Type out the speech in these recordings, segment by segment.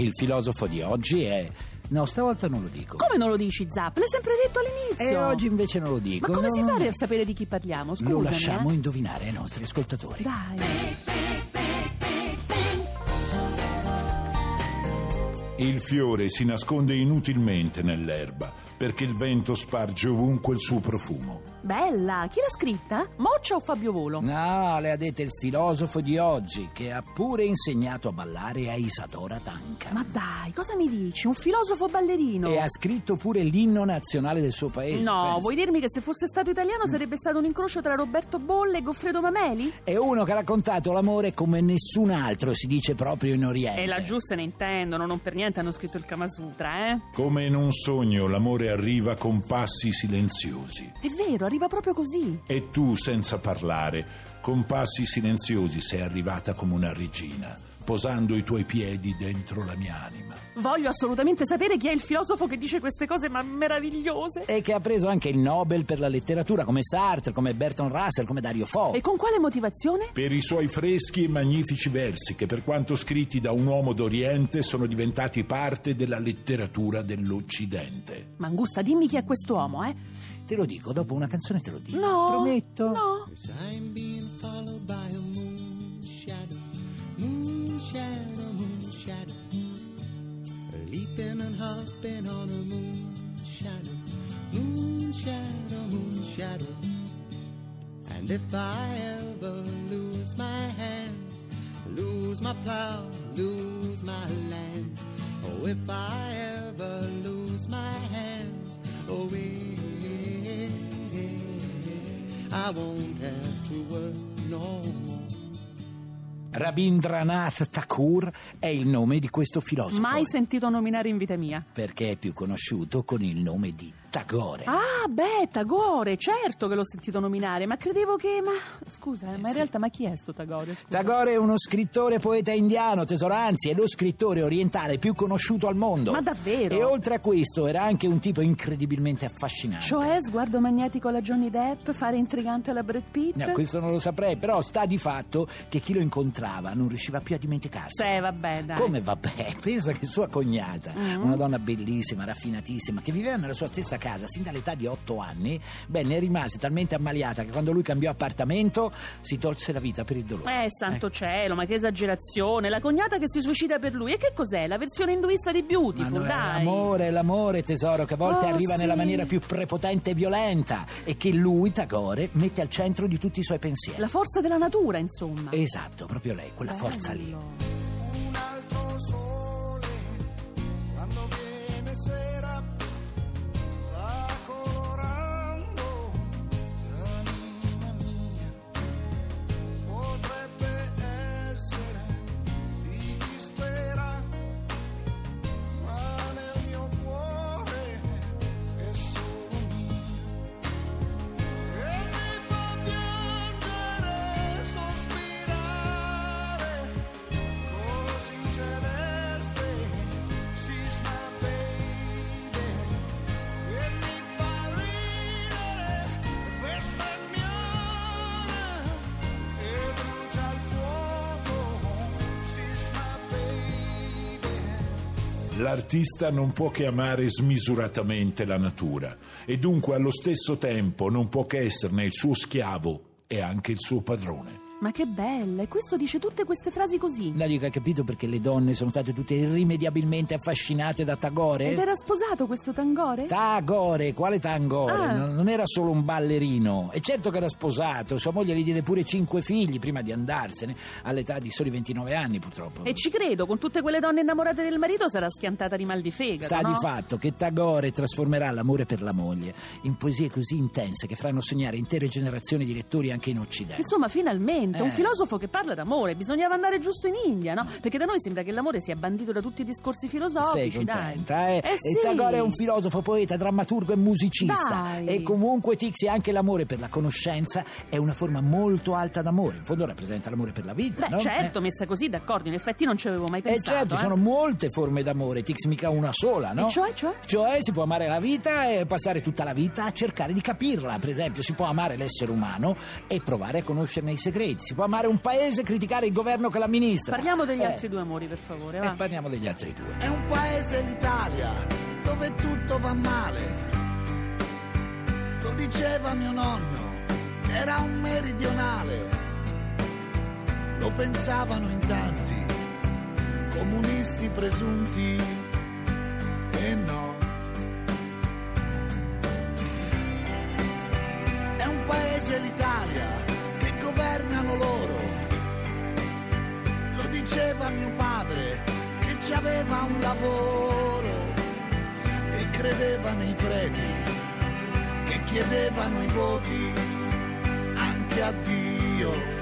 Il filosofo di oggi è... No, stavolta non lo dico. Come non lo dici Zap? L'hai sempre detto all'inizio E oggi invece non lo Ma dico. come no, si fa a sapere di chi parliamo? Scusami Lo lasciamo eh. indovinare ai nostri ascoltatori. Dai Il fiore si nasconde inutilmente nell'erba perché il vento sparge ovunque il suo profumo. Bella, chi l'ha scritta? Moccia o Fabio Volo? No, le ha dette il filosofo di oggi, che ha pure insegnato a ballare a Isadora Tanca. Ma dai, cosa mi dici? Un filosofo ballerino? E ha scritto pure l'inno nazionale del suo paese. No, pensa. vuoi dirmi che se fosse stato italiano sarebbe stato un incrocio tra Roberto Bolle e Goffredo Mameli? È uno che ha raccontato l'amore come nessun altro, si dice proprio in Oriente. E laggiù se ne intendono, non per niente hanno scritto il Kama Sutra, eh? Come in un sogno l'amore arriva con passi silenziosi. È vero, arriva proprio così. E tu, senza parlare, con passi silenziosi sei arrivata come una regina, posando i tuoi piedi dentro la mia anima. Voglio assolutamente sapere chi è il filosofo che dice queste cose ma meravigliose. E che ha preso anche il Nobel per la letteratura, come Sartre, come Bertrand Russell, come Dario Fo. E con quale motivazione? Per i suoi freschi e magnifici versi che per quanto scritti da un uomo d'Oriente sono diventati parte della letteratura dell'Occidente. Mangusta, dimmi chi è quest'uomo, eh? Te lo dico, dopo una canzone te lo dico. No. Prometto. No. Hopping on a moon shadow, moon shadow, moon shadow. And if I ever lose my hands, lose my plow, lose my land, oh, if I ever lose my hands, oh, eh, I won't have to work no more. Rabindranath Thakur è il nome di questo filosofo. Mai sentito nominare in vita mia. Perché è più conosciuto con il nome di Tagore. Ah, beh, Tagore, certo che l'ho sentito nominare, ma credevo che... Ma scusa, eh, ma in realtà ma chi è sto Tagore? Scusa. Tagore è uno scrittore poeta indiano, tesoro, anzi è lo scrittore orientale più conosciuto al mondo. Ma davvero? E oltre a questo era anche un tipo incredibilmente affascinante. Cioè, sguardo magnetico alla Johnny Depp, fare intrigante alla Brad Pitt? No, questo non lo saprei, però sta di fatto che chi lo incontrava non riusciva più a dimenticarsi. Sì, vabbè, dai. Come vabbè, pensa che sua cognata, Mm. una donna bellissima, raffinatissima, che viveva nella sua stessa casa sin dall'età di otto anni, beh, ne rimase talmente ammaliata che quando lui cambiò appartamento si tolse la vita per il dolore. Eh, santo cielo, ma che esagerazione! La cognata che si suicida per lui. E che cos'è? La versione induista di Ma Beautiful, no, è dai! l'amore, l'amore, tesoro, che a volte Oh, arriva sì. nella maniera più prepotente e violenta e che lui, Tagore, mette al centro di tutti i suoi pensieri. La forza della natura, insomma. Esatto, proprio lei, quella forza lì. Bello. un altro sole L'artista non può che amare smisuratamente la natura e dunque allo stesso tempo non può che esserne il suo schiavo e anche il suo padrone. Ma che bella! E questo dice tutte queste frasi così. La dico, hai capito perché le donne sono state tutte irrimediabilmente affascinate da Tagore? Ed era sposato questo Tangore? Tagore, quale Tagore? Ah. Non, non era solo un ballerino. E certo che era sposato, sua moglie gli diede pure cinque figli prima di andarsene, all'età di soli 29 anni purtroppo. E ci credo, con tutte quelle donne innamorate del marito sarà schiantata di mal di fegato, Sta no? di fatto che Tagore trasformerà l'amore per la moglie in poesie così intense che faranno sognare intere generazioni di lettori anche in Occidente. Insomma, finalmente, Un Eh. filosofo che parla d'amore, bisognava andare giusto in India, no? Perché da noi sembra che l'amore sia bandito da tutti i discorsi Sei filosofici, dai. contenta, eh? Eh E sì. Tagore è un filosofo, poeta, drammaturgo e musicista. Dai. E comunque, Tixi, anche l'amore per la conoscenza è una forma molto alta d'amore. In fondo rappresenta l'amore per la vita, Beh, no? certo, Eh. messa così, d'accordo, in effetti non ci avevo mai Eh pensato. certo, ci eh. sono molte forme d'amore, Tix, mica una sola, no? E cioè, cioè? Cioè si può amare la vita e passare tutta la vita a cercare di capirla. Per esempio, si può amare l'essere umano e provare a conoscerne i segreti. Si può amare un paese e criticare il governo che l'amministra. Parliamo degli Eh, altri due amori, per favore, E va. parliamo degli altri due. È un paese l'Italia dove tutto va male. Lo diceva mio nonno, era un meridionale. Lo pensavano in tanti, comunisti presunti e no. È un paese l'Italia governano loro. Lo diceva mio padre che ci aveva un lavoro e credeva nei preti che chiedevano i voti anche a Dio.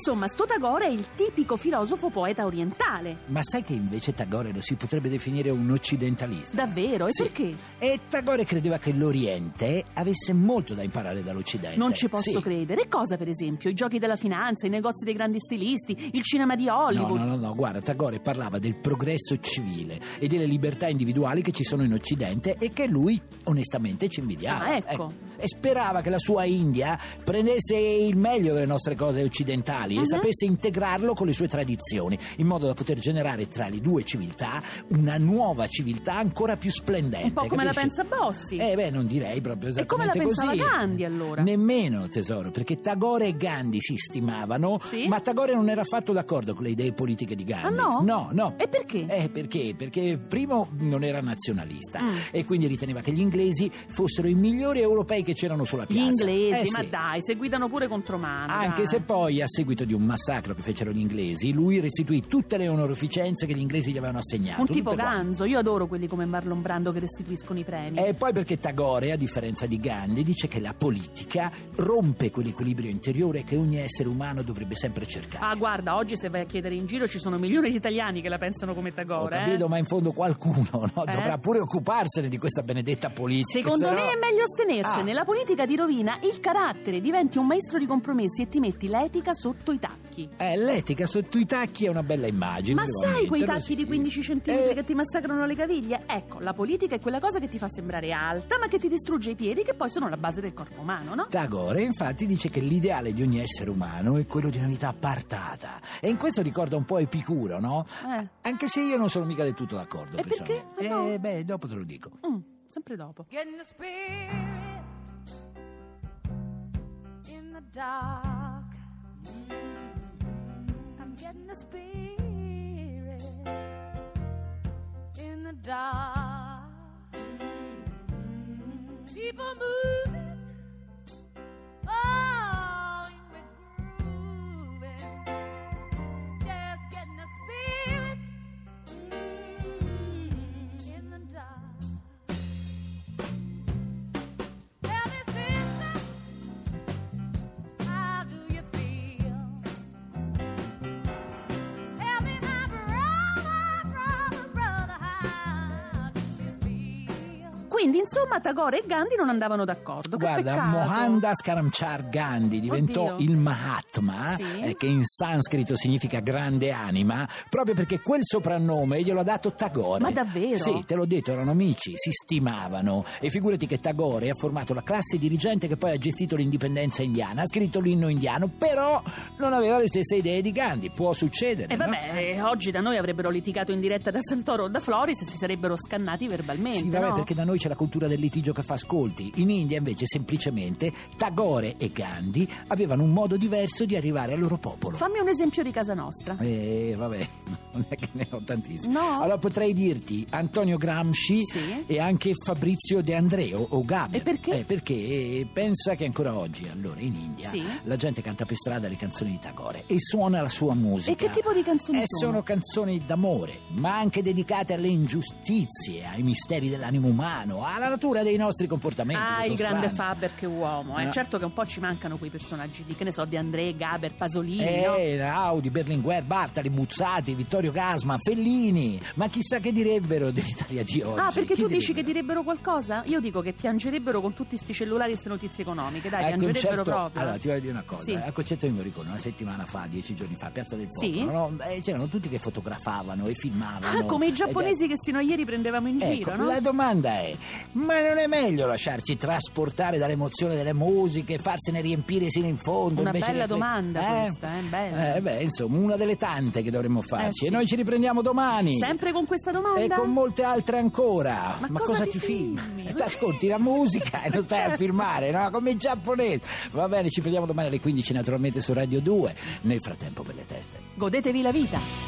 Insomma, sto Tagore è il tipico filosofo poeta orientale. Ma sai che invece Tagore lo si potrebbe definire un occidentalista? Davvero? E Sì. perché? E Tagore credeva che l'Oriente avesse molto da imparare dall'Occidente. Non ci posso Sì. credere. E cosa, per esempio? I giochi della finanza, i negozi dei grandi stilisti, il cinema di No, Hollywood. no, no, no, guarda, Tagore parlava del progresso civile e delle libertà individuali che ci sono in Occidente e che lui onestamente ci invidiava. Ah, ecco. E sperava che la sua India prendesse il meglio delle nostre cose occidentali Mhm. e sapesse integrarlo con le sue tradizioni, in modo da poter generare tra le due civiltà una nuova civiltà ancora più splendente. Un po' come la capisci? pensa Bossi. Eh beh, non direi proprio E come la esattamente pensava così. Gandhi, allora? Nemmeno, tesoro, perché Tagore e Gandhi si stimavano, Sì? ma Tagore non era affatto d'accordo con le idee politiche di Gandhi. Ah, no? No, no. E perché? Eh, perché? Perché primo non era nazionalista Mm. e quindi riteneva che gli inglesi fossero i migliori europei che c'erano sulla Gli piazza. inglesi, Eh, ma sì. dai, se guidano pure contromano. Anche dai. se poi, a seguito di un massacro che fecero gli inglesi, lui restituì tutte le onorificenze che gli inglesi gli avevano assegnato. Un tipo ganzo, io adoro quelli come Marlon Brando che restituiscono i premi. E poi perché Tagore, a differenza di Gandhi, dice che la politica rompe quell'equilibrio interiore che ogni essere umano dovrebbe sempre cercare. Ah, guarda, oggi se vai a chiedere in giro ci sono milioni di italiani che la pensano come Ho Tagore. capito, eh? ma in fondo qualcuno no, Eh? dovrà pure occuparsene di questa benedetta politica. Secondo se me no- è meglio astenersene. Ah. La politica ti rovina il carattere, diventi un maestro di compromessi e ti metti l'etica sotto i tacchi. Eh, l'etica sotto i tacchi è una bella immagine. Ma sai quei tacchi di 15 centimetri Eh, che ti massacrano le caviglie? Ecco, la politica è quella cosa che ti fa sembrare alta, ma che ti distrugge i piedi, che poi sono la base del corpo umano, no? Tagore infatti dice che l'ideale di ogni essere umano è quello di una vita appartata e in questo ricorda un po' Epicuro, no? Eh. Anche se io non sono mica del tutto d'accordo. E perché? no. Eh, beh, dopo te lo dico. Mm, sempre dopo. Getting the spirit in the dark. I'm getting the spirit in the dark. People moving, Quindi, insomma, Tagore e Gandhi non andavano d'accordo. Che Guarda, peccato. Mohandas Karamchar Gandhi diventò Oddio. il Mahatma, Sì. eh, che in sanscrito significa grande anima, proprio perché quel soprannome glielo ha dato Tagore. Ma davvero? Sì, te l'ho detto, erano amici, si stimavano. E figurati che Tagore ha formato la classe dirigente che poi ha gestito l'indipendenza indiana, ha scritto l'inno indiano, però non aveva le stesse idee di Gandhi. Può succedere. E no? vabbè, eh, oggi da noi avrebbero litigato in diretta da Santoro o da Floris e si sarebbero scannati verbalmente. Sì, vabbè, no? perché da noi c'è la cultura del litigio che fa ascolti. In India invece semplicemente Tagore e Gandhi avevano un modo diverso di arrivare al loro popolo. Fammi un esempio di casa nostra. Eh, vabbè, non è che ne ho tantissimi. No? Allora potrei dirti Antonio Gramsci Sì. e anche Fabrizio De Andreo o Gaber. E perché? Eh, perché pensa che ancora oggi, allora, in India, Sì. la gente canta per strada le canzoni di Tagore e suona la sua musica. E che tipo di canzoni Eh, sono? sono canzoni d'amore, ma anche dedicate alle ingiustizie, ai misteri dell'animo umano, umano, alla natura dei nostri comportamenti. Ah, che il grande strani. Faber che uomo. Eh. No. Certo che un po' ci mancano quei personaggi di, che ne so, di André, Gaber, Pasolini, no? Eh, Audi, Berlinguer, Bartali, Buzzati, Vittorio Casma, Fellini. Ma chissà che direbbero dell'Italia di oggi. Ah, perché Chi tu dici che direbbero? direbbero qualcosa? Io dico che piangerebbero con tutti sti cellulari e ste notizie economiche, dai, Al piangerebbero concerto- proprio. Allora, ti voglio dire una cosa. Sì. Al concerto di Morricone, una settimana fa, dieci giorni fa, a Piazza del Sì. Popolo, no? Eh, c'erano tutti che fotografavano e filmavano. Ah, come i Ed è- giapponesi che sino a ieri prendevamo in Ecco, giro, no? la domanda è: ma non è meglio lasciarsi trasportare dall'emozione delle musiche farsene riempire sino in fondo? Una bella che- domanda questa, eh, bella. Eh, beh, insomma, una delle tante che dovremmo farci. sì. E noi ci riprendiamo domani. Sempre con questa domanda? E con molte altre ancora. Ma cosa ti filmi? E ti ascolti la musica e non stai a Certo. filmare, no? Come i giapponesi. Va bene, ci vediamo domani alle 15 naturalmente su Radio 2. Nel frattempo, belle teste. Godetevi la vita.